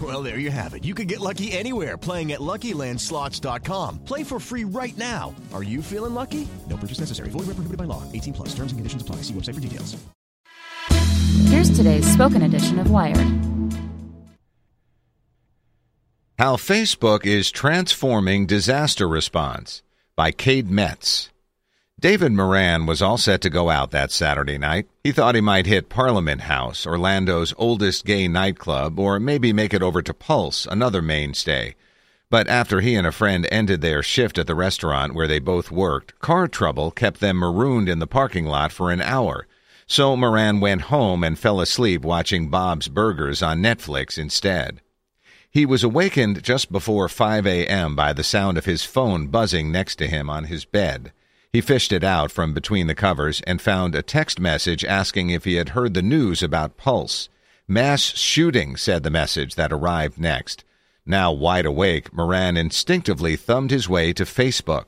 Well, there you have it. You can get lucky anywhere playing at LuckyLandSlots.com. Play for free right now. Are you feeling lucky? No purchase necessary. Void where prohibited by law. 18 plus. Terms and conditions apply. See website for details. Here's today's spoken edition of Wired. How Facebook is Transforming Disaster Response by Cade Metz. David Moran was all set to go out that Saturday night. He thought he might hit Parliament House, Orlando's oldest gay nightclub, or maybe make it over to Pulse, another mainstay. But after he and a friend ended their shift at the restaurant where they both worked, car trouble kept them marooned in the parking lot for an hour. So Moran went home and fell asleep watching Bob's Burgers on Netflix instead. He was awakened just before 5 a.m. by the sound of his phone buzzing next to him on his bed. He fished it out from between the covers and found a text message asking if he had heard the news about Pulse. Mass shooting, said the message that arrived next. Now wide awake, Moran instinctively thumbed his way to Facebook.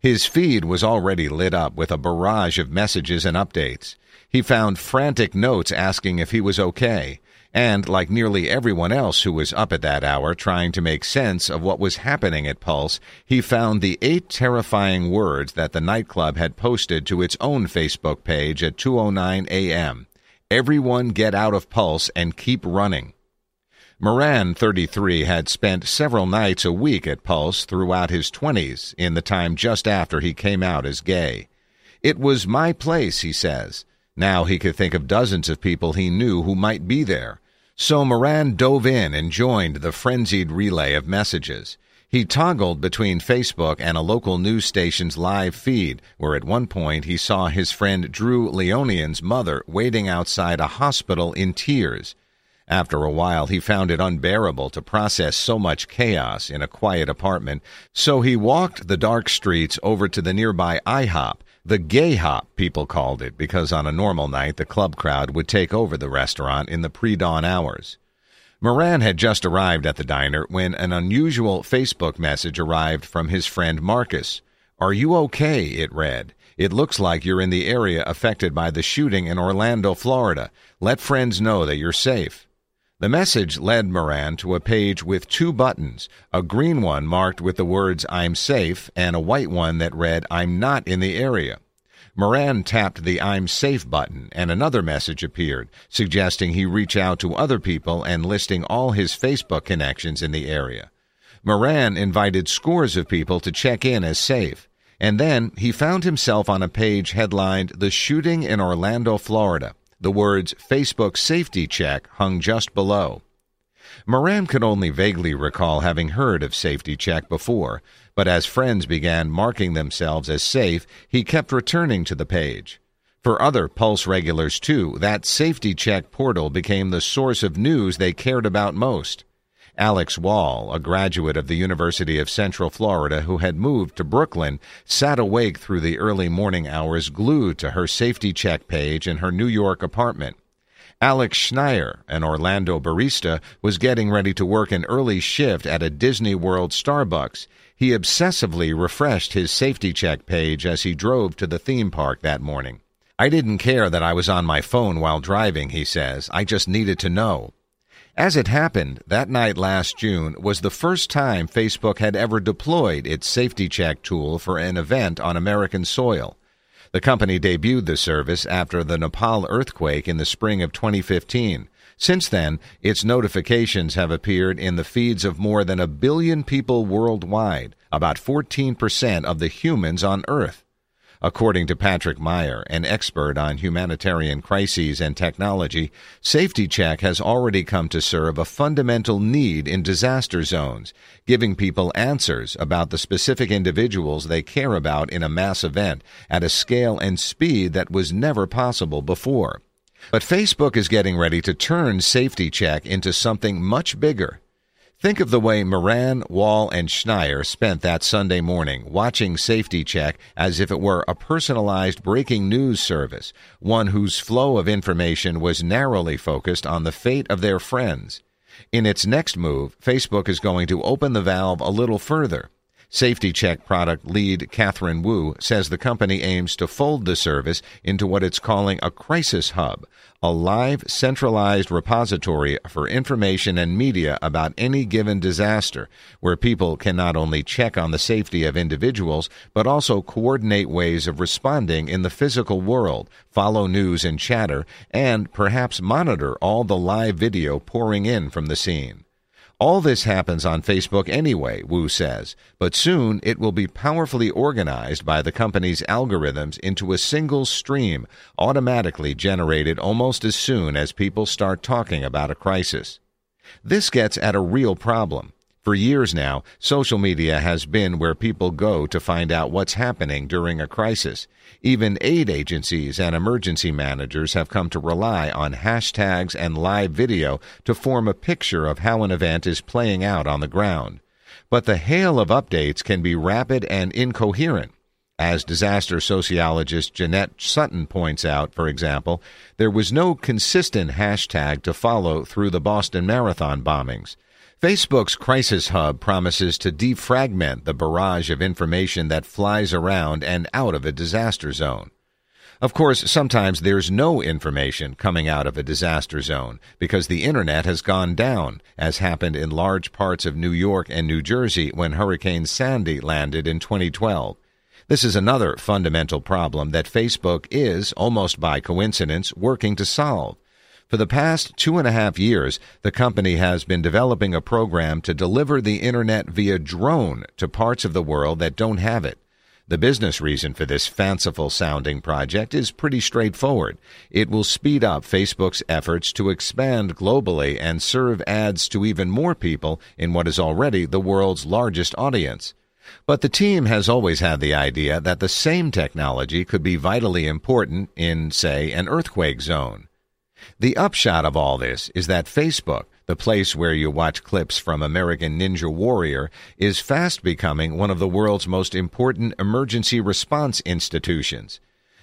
His feed was already lit up with a barrage of messages and updates. He found frantic notes asking if he was okay. And, like nearly everyone else who was up at that hour trying to make sense of what was happening at Pulse, he found the eight terrifying words that the nightclub had posted to its own Facebook page at 2:09 a.m. Everyone get out of Pulse and keep running. Moran, 33, had spent several nights a week at Pulse throughout his 20s, in the time just after he came out as gay. It was my place, he says. Now he could think of dozens of people he knew who might be there. So Moran dove in and joined the frenzied relay of messages. He toggled between Facebook and a local news station's live feed, where at one point he saw his friend Drew Leinonen's mother waiting outside a hospital in tears. After a while, he found it unbearable to process so much chaos in a quiet apartment, so he walked the dark streets over to the nearby IHOP the gay hop, people called it, because on a normal night the club crowd would take over the restaurant in the pre dawn hours. Moran had just arrived at the diner when an unusual Facebook message arrived from his friend Marcus. Are you okay? It read. It looks like you're in the area affected by the shooting in Orlando, Florida. Let friends know that you're safe. The message led Moran to a page with two buttons, a green one marked with the words I'm safe and a white one that read I'm not in the area. Moran tapped the I'm safe button and another message appeared, suggesting he reach out to other people and listing all his Facebook connections in the area. Moran invited scores of people to check in as safe, and then he found himself on a page headlined The Shooting in Orlando, Florida. The words Facebook safety check hung just below. Moran could only vaguely recall having heard of safety check before, but as friends began marking themselves as safe, he kept returning to the page. For other Pulse regulars, too, that safety check portal became the source of news they cared about most. Alex Wall, a graduate of the University of Central Florida who had moved to Brooklyn, sat awake through the early morning hours glued to her safety check page in her New York apartment. Alex Schneier, an Orlando barista, was getting ready to work an early shift at a Disney World Starbucks. He obsessively refreshed his safety check page as he drove to the theme park that morning. I didn't care that I was on my phone while driving, he says. I just needed to know. As it happened, that night last June was the first time Facebook had ever deployed its safety check tool for an event on American soil. The company debuted the service after the Nepal earthquake in the spring of 2015. Since then, its notifications have appeared in the feeds of more than a billion people worldwide, about 14% of the humans on Earth. According to Patrick Meier, an expert on humanitarian crises and technology, Safety Check has already come to serve a fundamental need in disaster zones, giving people answers about the specific individuals they care about in a mass event at a scale and speed that was never possible before. But Facebook is getting ready to turn Safety Check into something much bigger. Think of the way Moran, Wall, and Schneier spent that Sunday morning watching Safety Check as if it were a personalized breaking news service, one whose flow of information was narrowly focused on the fate of their friends. In its next move, Facebook is going to open the valve a little further. Safety Check product lead Catherine Wu says the company aims to fold the service into what it's calling a crisis hub, a live, centralized repository for information and media about any given disaster, where people can not only check on the safety of individuals, but also coordinate ways of responding in the physical world, follow news and chatter, and perhaps monitor all the live video pouring in from the scene. All this happens on Facebook anyway, Wu says, but soon it will be powerfully organized by the company's algorithms into a single stream, automatically generated almost as soon as people start talking about a crisis. This gets at a real problem. For years now, social media has been where people go to find out what's happening during a crisis. Even aid agencies and emergency managers have come to rely on hashtags and live video to form a picture of how an event is playing out on the ground. But the hail of updates can be rapid and incoherent. As disaster sociologist Jeanette Sutton points out, for example, there was no consistent hashtag to follow through the Boston Marathon bombings. Facebook's Crisis Hub promises to defragment the barrage of information that flies around and out of a disaster zone. Of course, sometimes there's no information coming out of a disaster zone because the internet has gone down, as happened in large parts of New York and New Jersey when Hurricane Sandy landed in 2012. This is another fundamental problem that Facebook is, almost by coincidence, working to solve. For the past two and a half years, the company has been developing a program to deliver the internet via drone to parts of the world that don't have it. The business reason for this fanciful sounding project is pretty straightforward. It will speed up Facebook's efforts to expand globally and serve ads to even more people in what is already the world's largest audience. But the team has always had the idea that the same technology could be vitally important in, say, an earthquake zone. The upshot of all this is that Facebook, the place where you watch clips from American Ninja Warrior, is fast becoming one of the world's most important emergency response institutions.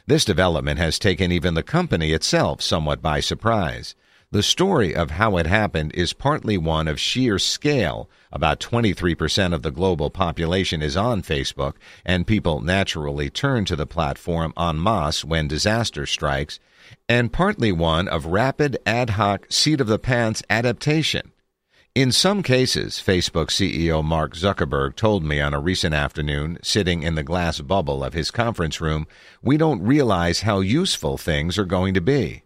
This development has taken even the company itself somewhat by surprise. The story of how it happened is partly one of sheer scale. About 23% of the global population is on Facebook, and people naturally turn to the platform en masse when disaster strikes and partly one of rapid ad hoc seat of the pants adaptation. In some cases, Facebook CEO Mark Zuckerberg told me on a recent afternoon, sitting in the glass bubble of his conference room, we don't realize how useful things are going to be.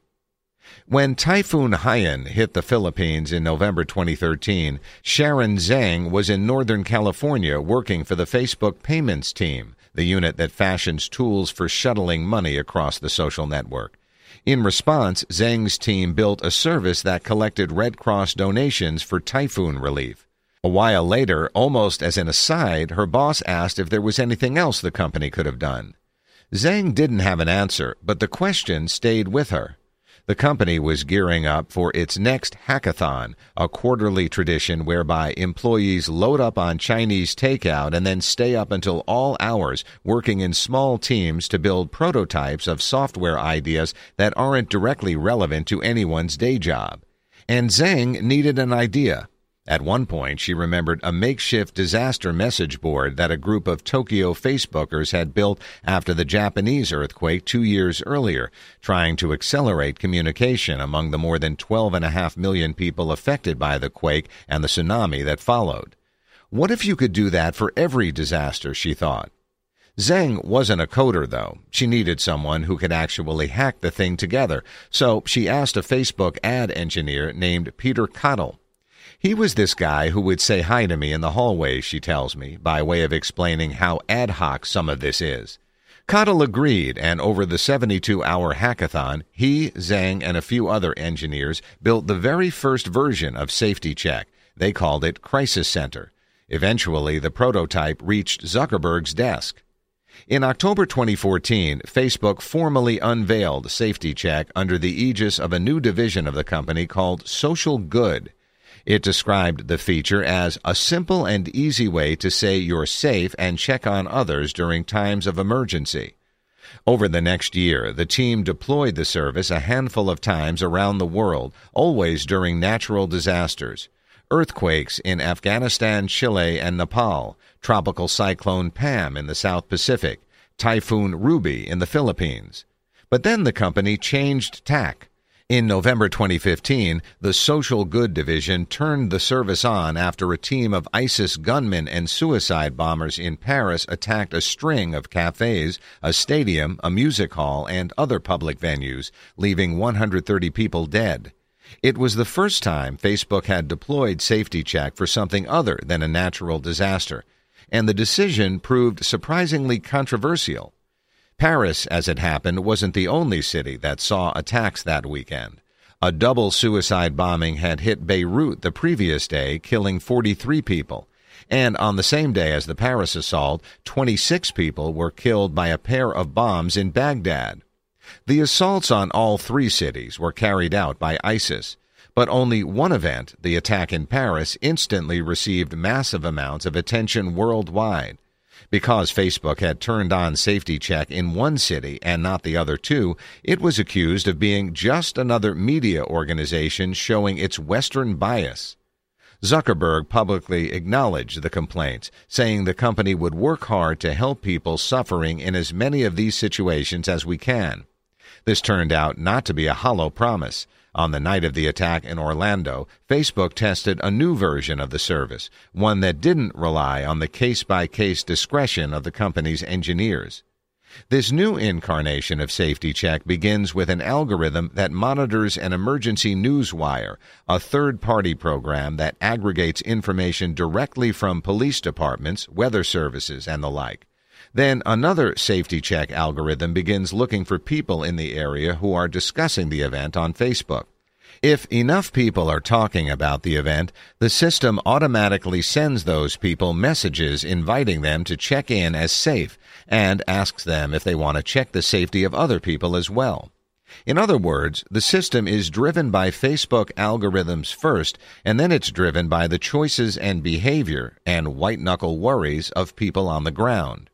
When Typhoon Haiyan hit the Philippines in November 2013, Sharon Zhang was in Northern California working for the Facebook payments team, the unit that fashions tools for shuttling money across the social network. In response, Zhang's team built a service that collected Red Cross donations for typhoon relief. A while later, almost as an aside, her boss asked if there was anything else the company could have done. Zhang didn't have an answer, but the question stayed with her. The company was gearing up for its next hackathon, a quarterly tradition whereby employees load up on Chinese takeout and then stay up until all hours working in small teams to build prototypes of software ideas that aren't directly relevant to anyone's day job. And Zhang needed an idea. At one point, she remembered a makeshift disaster message board that a group of Tokyo Facebookers had built after the Japanese earthquake two years earlier, trying to accelerate communication among the more than 12.5 million people affected by the quake and the tsunami that followed. What if you could do that for every disaster, she thought? Zhang wasn't a coder, though. She needed someone who could actually hack the thing together, so she asked a Facebook ad engineer named Peter Cottle. He was this guy who would say hi to me in the hallway, she tells me, by way of explaining how ad hoc some of this is. Cottle agreed, and over the 72 hour hackathon, he, Zhang, and a few other engineers built the very first version of Safety Check. They called it Crisis Center. Eventually, the prototype reached Zuckerberg's desk. In October 2014, Facebook formally unveiled Safety Check under the aegis of a new division of the company called Social Good. It described the feature as a simple and easy way to say you're safe and check on others during times of emergency. Over the next year, the team deployed the service a handful of times around the world, always during natural disasters earthquakes in Afghanistan, Chile, and Nepal, Tropical Cyclone Pam in the South Pacific, Typhoon Ruby in the Philippines. But then the company changed tack. In November 2015, the Social Good Division turned the service on after a team of ISIS gunmen and suicide bombers in Paris attacked a string of cafes, a stadium, a music hall, and other public venues, leaving 130 people dead. It was the first time Facebook had deployed Safety Check for something other than a natural disaster, and the decision proved surprisingly controversial. Paris, as it happened, wasn't the only city that saw attacks that weekend. A double suicide bombing had hit Beirut the previous day, killing 43 people. And on the same day as the Paris assault, 26 people were killed by a pair of bombs in Baghdad. The assaults on all three cities were carried out by ISIS, but only one event, the attack in Paris, instantly received massive amounts of attention worldwide. Because Facebook had turned on Safety Check in one city and not the other two, it was accused of being just another media organization showing its Western bias. Zuckerberg publicly acknowledged the complaints, saying the company would work hard to help people suffering in as many of these situations as we can. This turned out not to be a hollow promise. On the night of the attack in Orlando, Facebook tested a new version of the service, one that didn't rely on the case by case discretion of the company's engineers. This new incarnation of Safety Check begins with an algorithm that monitors an emergency news wire, a third party program that aggregates information directly from police departments, weather services, and the like. Then another safety check algorithm begins looking for people in the area who are discussing the event on Facebook. If enough people are talking about the event, the system automatically sends those people messages inviting them to check in as safe and asks them if they want to check the safety of other people as well. In other words, the system is driven by Facebook algorithms first, and then it's driven by the choices and behavior and white knuckle worries of people on the ground.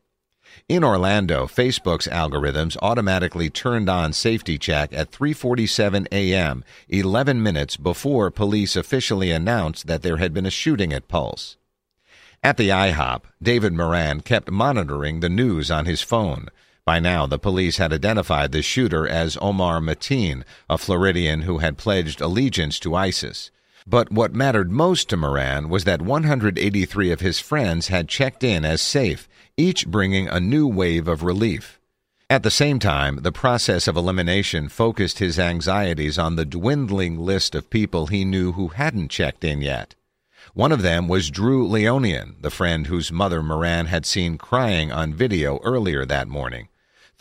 In Orlando, Facebook's algorithms automatically turned on safety check at 3:47 a.m., 11 minutes before police officially announced that there had been a shooting at Pulse. At the IHOP, David Moran kept monitoring the news on his phone. By now, the police had identified the shooter as Omar Mateen, a Floridian who had pledged allegiance to ISIS. But what mattered most to Moran was that 183 of his friends had checked in as safe, each bringing a new wave of relief. At the same time, the process of elimination focused his anxieties on the dwindling list of people he knew who hadn't checked in yet. One of them was Drew Leinonen, the friend whose mother Moran had seen crying on video earlier that morning.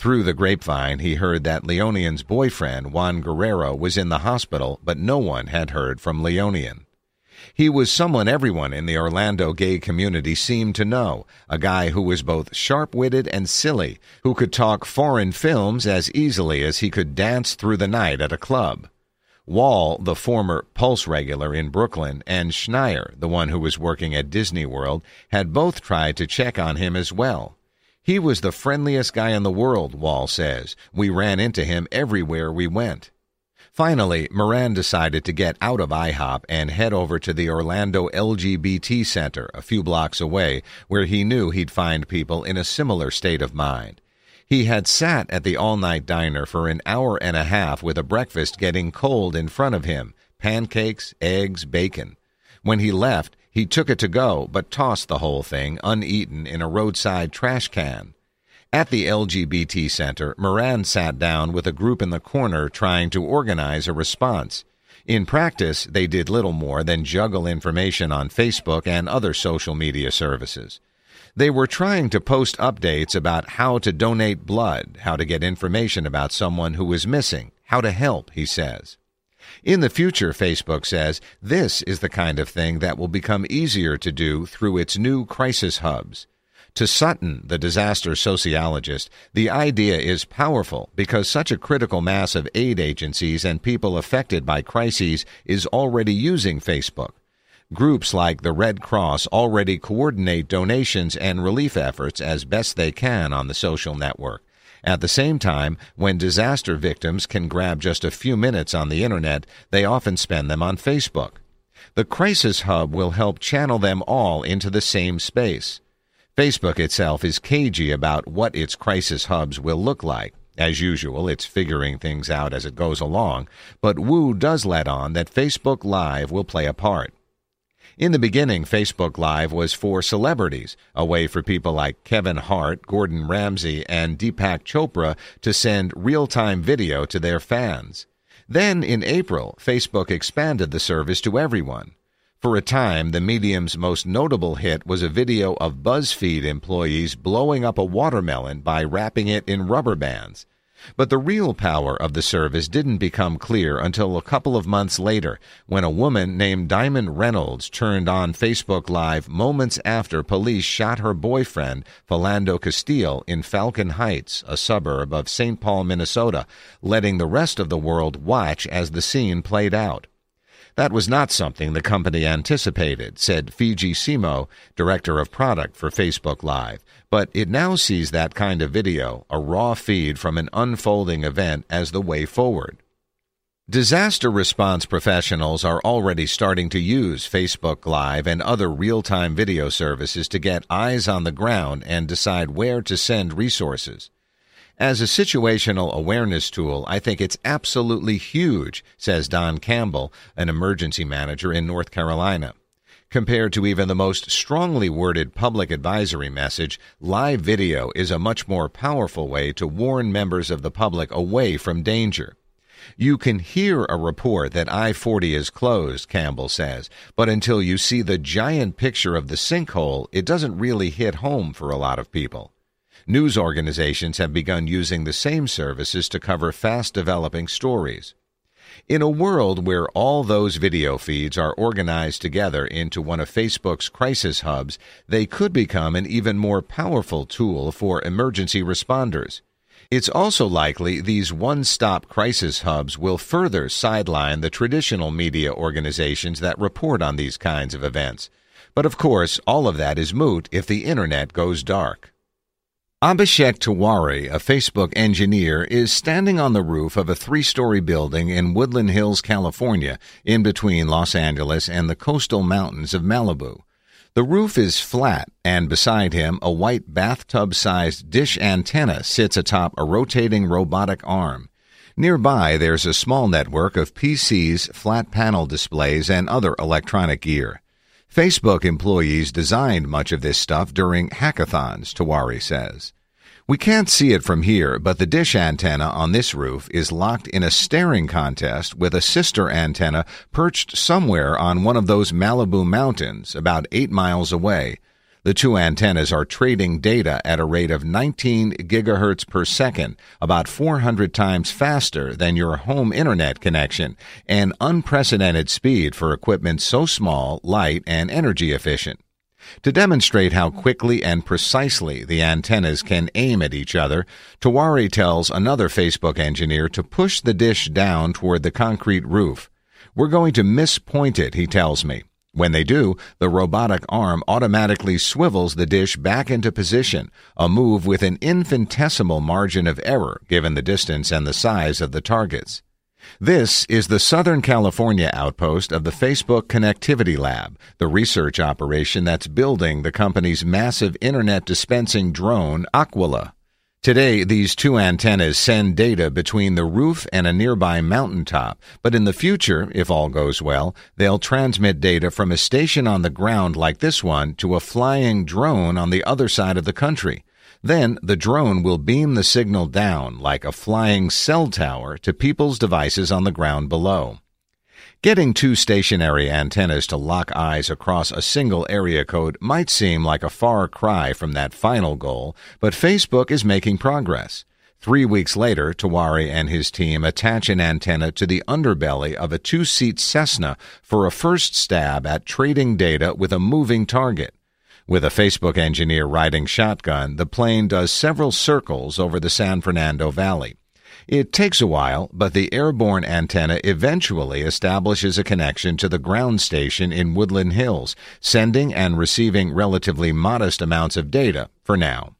Through the grapevine, he heard that Leinonen's boyfriend, Juan Guerrero, was in the hospital, but no one had heard from Leinonen. He was someone everyone in the Orlando gay community seemed to know, a guy who was both sharp witted and silly, who could talk foreign films as easily as he could dance through the night at a club. Wall, the former Pulse regular in Brooklyn, and Schneier, the one who was working at Disney World, had both tried to check on him as well. He was the friendliest guy in the world, Wall says. We ran into him everywhere we went. Finally, Moran decided to get out of IHOP and head over to the Orlando LGBT Center, a few blocks away, where he knew he'd find people in a similar state of mind. He had sat at the all night diner for an hour and a half with a breakfast getting cold in front of him pancakes, eggs, bacon. When he left, he took it to go, but tossed the whole thing uneaten in a roadside trash can. At the LGBT Center, Moran sat down with a group in the corner trying to organize a response. In practice, they did little more than juggle information on Facebook and other social media services. They were trying to post updates about how to donate blood, how to get information about someone who is missing, how to help, he says. In the future, Facebook says, this is the kind of thing that will become easier to do through its new crisis hubs. To Sutton, the disaster sociologist, the idea is powerful because such a critical mass of aid agencies and people affected by crises is already using Facebook. Groups like the Red Cross already coordinate donations and relief efforts as best they can on the social network. At the same time, when disaster victims can grab just a few minutes on the internet, they often spend them on Facebook. The Crisis Hub will help channel them all into the same space. Facebook itself is cagey about what its crisis hubs will look like. As usual, it's figuring things out as it goes along, but Wu does let on that Facebook Live will play a part. In the beginning, Facebook Live was for celebrities, a way for people like Kevin Hart, Gordon Ramsay, and Deepak Chopra to send real time video to their fans. Then, in April, Facebook expanded the service to everyone. For a time, the medium's most notable hit was a video of BuzzFeed employees blowing up a watermelon by wrapping it in rubber bands. But the real power of the service didn't become clear until a couple of months later when a woman named Diamond Reynolds turned on Facebook Live moments after police shot her boyfriend, Philando Castile, in Falcon Heights, a suburb of St. Paul, Minnesota, letting the rest of the world watch as the scene played out. That was not something the company anticipated, said Fidji Simo, director of product for Facebook Live. But it now sees that kind of video, a raw feed from an unfolding event, as the way forward. Disaster response professionals are already starting to use Facebook Live and other real time video services to get eyes on the ground and decide where to send resources. As a situational awareness tool, I think it's absolutely huge, says Don Campbell, an emergency manager in North Carolina. Compared to even the most strongly worded public advisory message, live video is a much more powerful way to warn members of the public away from danger. You can hear a report that I 40 is closed, Campbell says, but until you see the giant picture of the sinkhole, it doesn't really hit home for a lot of people. News organizations have begun using the same services to cover fast developing stories. In a world where all those video feeds are organized together into one of Facebook's crisis hubs, they could become an even more powerful tool for emergency responders. It's also likely these one stop crisis hubs will further sideline the traditional media organizations that report on these kinds of events. But of course, all of that is moot if the internet goes dark. Abhishek Tiwari, a Facebook engineer, is standing on the roof of a three story building in Woodland Hills, California, in between Los Angeles and the coastal mountains of Malibu. The roof is flat, and beside him, a white bathtub sized dish antenna sits atop a rotating robotic arm. Nearby, there's a small network of PCs, flat panel displays, and other electronic gear. Facebook employees designed much of this stuff during hackathons, Tiwari says. We can't see it from here, but the dish antenna on this roof is locked in a staring contest with a sister antenna perched somewhere on one of those Malibu mountains about eight miles away. The two antennas are trading data at a rate of 19 gigahertz per second, about 400 times faster than your home internet connection, an unprecedented speed for equipment so small, light, and energy efficient. To demonstrate how quickly and precisely the antennas can aim at each other, Tiwari tells another Facebook engineer to push the dish down toward the concrete roof. We're going to mispoint it, he tells me. When they do, the robotic arm automatically swivels the dish back into position, a move with an infinitesimal margin of error given the distance and the size of the targets. This is the Southern California outpost of the Facebook Connectivity Lab, the research operation that's building the company's massive internet dispensing drone, Aquila. Today, these two antennas send data between the roof and a nearby mountaintop, but in the future, if all goes well, they'll transmit data from a station on the ground like this one to a flying drone on the other side of the country. Then the drone will beam the signal down like a flying cell tower to people's devices on the ground below. Getting two stationary antennas to lock eyes across a single area code might seem like a far cry from that final goal, but Facebook is making progress. Three weeks later, Tiwari and his team attach an antenna to the underbelly of a two seat Cessna for a first stab at trading data with a moving target. With a Facebook engineer riding shotgun, the plane does several circles over the San Fernando Valley. It takes a while, but the airborne antenna eventually establishes a connection to the ground station in Woodland Hills, sending and receiving relatively modest amounts of data for now.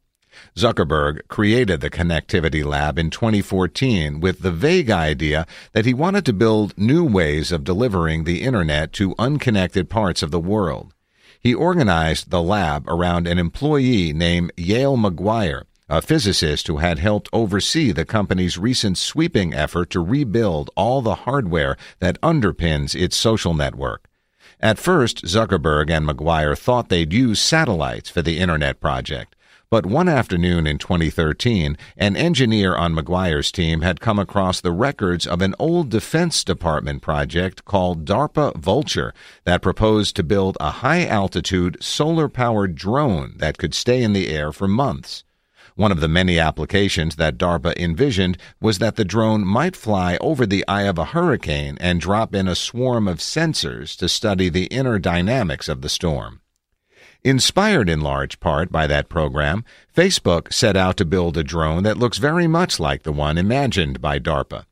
Zuckerberg created the Connectivity Lab in 2014 with the vague idea that he wanted to build new ways of delivering the Internet to unconnected parts of the world. He organized the lab around an employee named Yael Maguire, a physicist who had helped oversee the company's recent sweeping effort to rebuild all the hardware that underpins its social network. At first, Zuckerberg and Maguire thought they'd use satellites for the Internet project. But one afternoon in 2013, an engineer on Maguire's team had come across the records of an old Defense Department project called DARPA Vulture that proposed to build a high altitude solar powered drone that could stay in the air for months. One of the many applications that DARPA envisioned was that the drone might fly over the eye of a hurricane and drop in a swarm of sensors to study the inner dynamics of the storm. Inspired in large part by that program, Facebook set out to build a drone that looks very much like the one imagined by DARPA.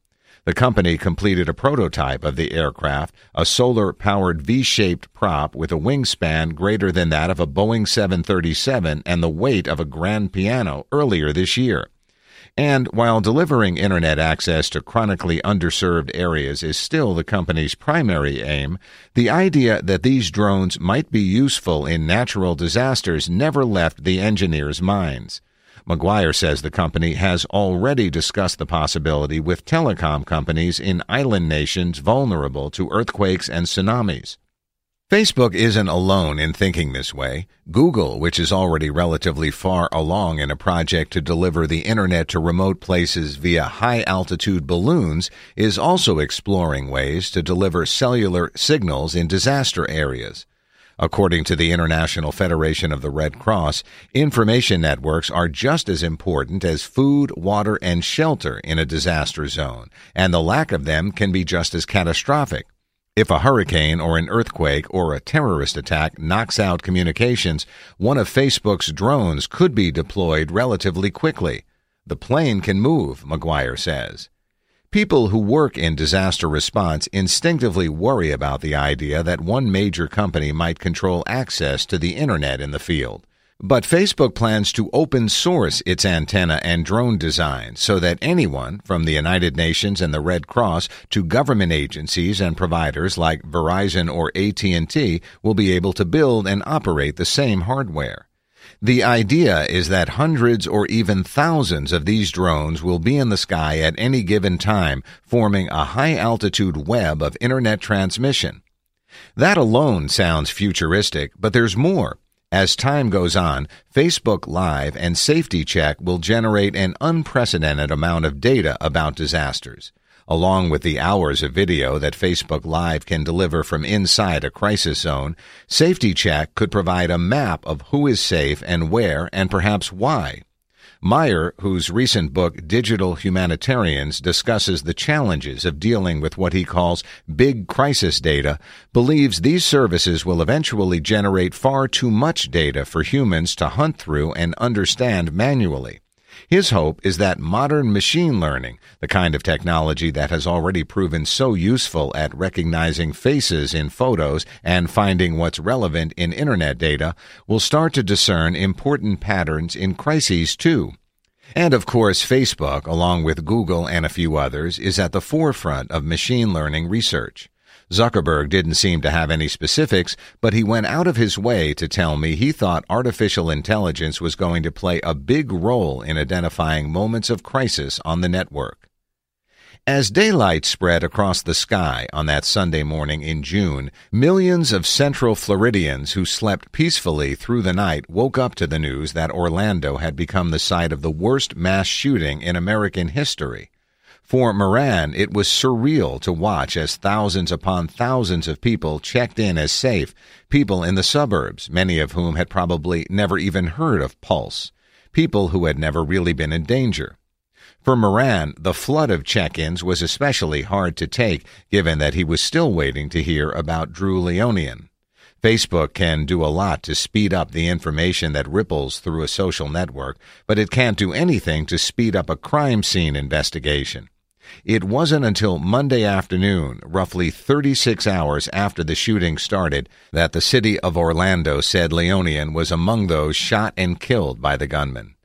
The company completed a prototype of the aircraft, a solar powered V shaped prop with a wingspan greater than that of a Boeing 737 and the weight of a grand piano, earlier this year. And while delivering internet access to chronically underserved areas is still the company's primary aim, the idea that these drones might be useful in natural disasters never left the engineers' minds. Maguire says the company has already discussed the possibility with telecom companies in island nations vulnerable to earthquakes and tsunamis. Facebook isn't alone in thinking this way. Google, which is already relatively far along in a project to deliver the internet to remote places via high altitude balloons, is also exploring ways to deliver cellular signals in disaster areas. According to the International Federation of the Red Cross, information networks are just as important as food, water, and shelter in a disaster zone, and the lack of them can be just as catastrophic. If a hurricane or an earthquake or a terrorist attack knocks out communications, one of Facebook's drones could be deployed relatively quickly. The plane can move, Maguire says. People who work in disaster response instinctively worry about the idea that one major company might control access to the internet in the field. But Facebook plans to open source its antenna and drone design so that anyone, from the United Nations and the Red Cross to government agencies and providers like Verizon or AT&T, will be able to build and operate the same hardware. The idea is that hundreds or even thousands of these drones will be in the sky at any given time, forming a high altitude web of internet transmission. That alone sounds futuristic, but there's more. As time goes on, Facebook Live and Safety Check will generate an unprecedented amount of data about disasters along with the hours of video that Facebook Live can deliver from inside a crisis zone, Safety Check could provide a map of who is safe and where and perhaps why. Meier, whose recent book Digital Humanitarians discusses the challenges of dealing with what he calls big crisis data, believes these services will eventually generate far too much data for humans to hunt through and understand manually. His hope is that modern machine learning, the kind of technology that has already proven so useful at recognizing faces in photos and finding what's relevant in internet data, will start to discern important patterns in crises too. And of course, Facebook, along with Google and a few others, is at the forefront of machine learning research. Zuckerberg didn't seem to have any specifics, but he went out of his way to tell me he thought artificial intelligence was going to play a big role in identifying moments of crisis on the network. As daylight spread across the sky on that Sunday morning in June, millions of Central Floridians who slept peacefully through the night woke up to the news that Orlando had become the site of the worst mass shooting in American history. For Moran, it was surreal to watch as thousands upon thousands of people checked in as safe, people in the suburbs, many of whom had probably never even heard of Pulse, people who had never really been in danger. For Moran, the flood of check ins was especially hard to take, given that he was still waiting to hear about Drew Leinonen. Facebook can do a lot to speed up the information that ripples through a social network, but it can't do anything to speed up a crime scene investigation. It wasn't until Monday afternoon, roughly 36 hours after the shooting started, that the city of Orlando said Leinonen was among those shot and killed by the gunman.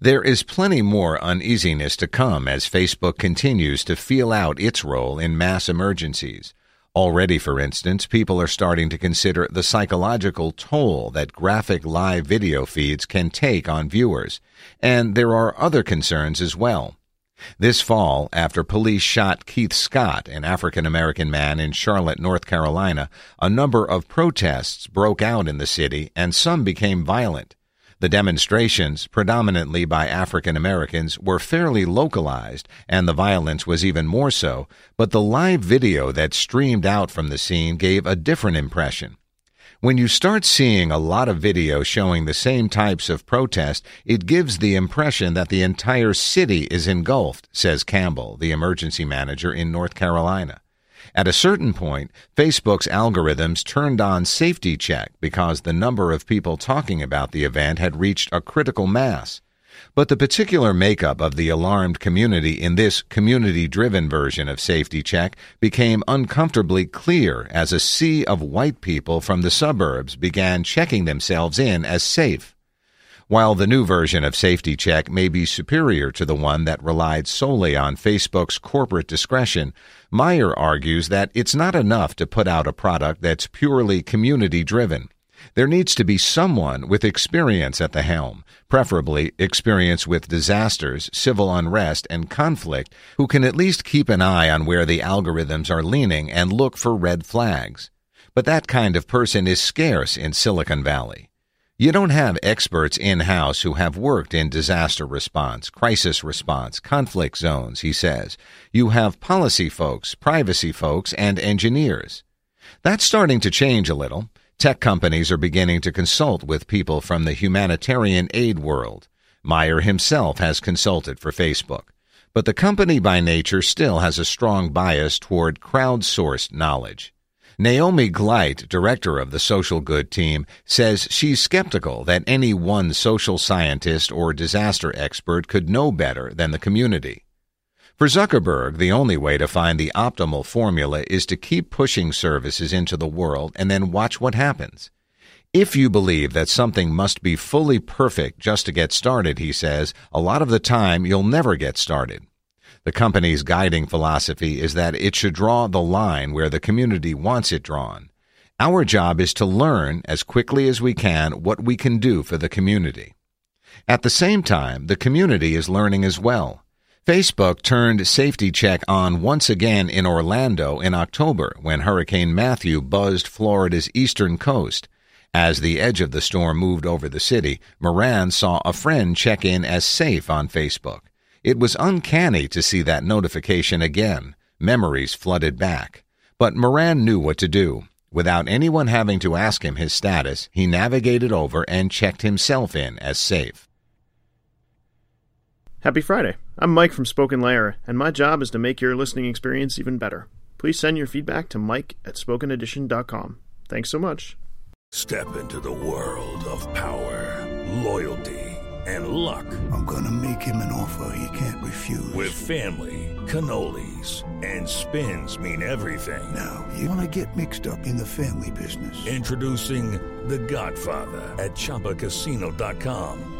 There is plenty more uneasiness to come as Facebook continues to feel out its role in mass emergencies. Already, for instance, people are starting to consider the psychological toll that graphic live video feeds can take on viewers, and there are other concerns as well. This fall, after police shot Keith Scott, an African American man in Charlotte, North Carolina, a number of protests broke out in the city and some became violent. The demonstrations, predominantly by African Americans, were fairly localized, and the violence was even more so, but the live video that streamed out from the scene gave a different impression. When you start seeing a lot of video showing the same types of protest, it gives the impression that the entire city is engulfed, says Campbell, the emergency manager in North Carolina. At a certain point, Facebook's algorithms turned on safety check because the number of people talking about the event had reached a critical mass. But the particular makeup of the alarmed community in this community driven version of Safety Check became uncomfortably clear as a sea of white people from the suburbs began checking themselves in as safe. While the new version of Safety Check may be superior to the one that relied solely on Facebook's corporate discretion, Meier argues that it's not enough to put out a product that's purely community driven. There needs to be someone with experience at the helm, preferably experience with disasters, civil unrest, and conflict, who can at least keep an eye on where the algorithms are leaning and look for red flags. But that kind of person is scarce in Silicon Valley. You don't have experts in house who have worked in disaster response, crisis response, conflict zones, he says. You have policy folks, privacy folks, and engineers. That's starting to change a little. Tech companies are beginning to consult with people from the humanitarian aid world. Meier himself has consulted for Facebook. But the company by nature still has a strong bias toward crowdsourced knowledge. Naomi Gleit, director of the social good team, says she's skeptical that any one social scientist or disaster expert could know better than the community. For Zuckerberg, the only way to find the optimal formula is to keep pushing services into the world and then watch what happens. If you believe that something must be fully perfect just to get started, he says, a lot of the time you'll never get started. The company's guiding philosophy is that it should draw the line where the community wants it drawn. Our job is to learn as quickly as we can what we can do for the community. At the same time, the community is learning as well. Facebook turned Safety Check on once again in Orlando in October when Hurricane Matthew buzzed Florida's eastern coast. As the edge of the storm moved over the city, Moran saw a friend check in as safe on Facebook. It was uncanny to see that notification again. Memories flooded back. But Moran knew what to do. Without anyone having to ask him his status, he navigated over and checked himself in as safe. Happy Friday. I'm Mike from Spoken Layer, and my job is to make your listening experience even better. Please send your feedback to mike at spokenedition.com. Thanks so much. Step into the world of power, loyalty and luck. I'm going to make him an offer he can't refuse. With family, cannolis, and spins mean everything. Now, you want to get mixed up in the family business. Introducing The Godfather at Chumbacasino.com.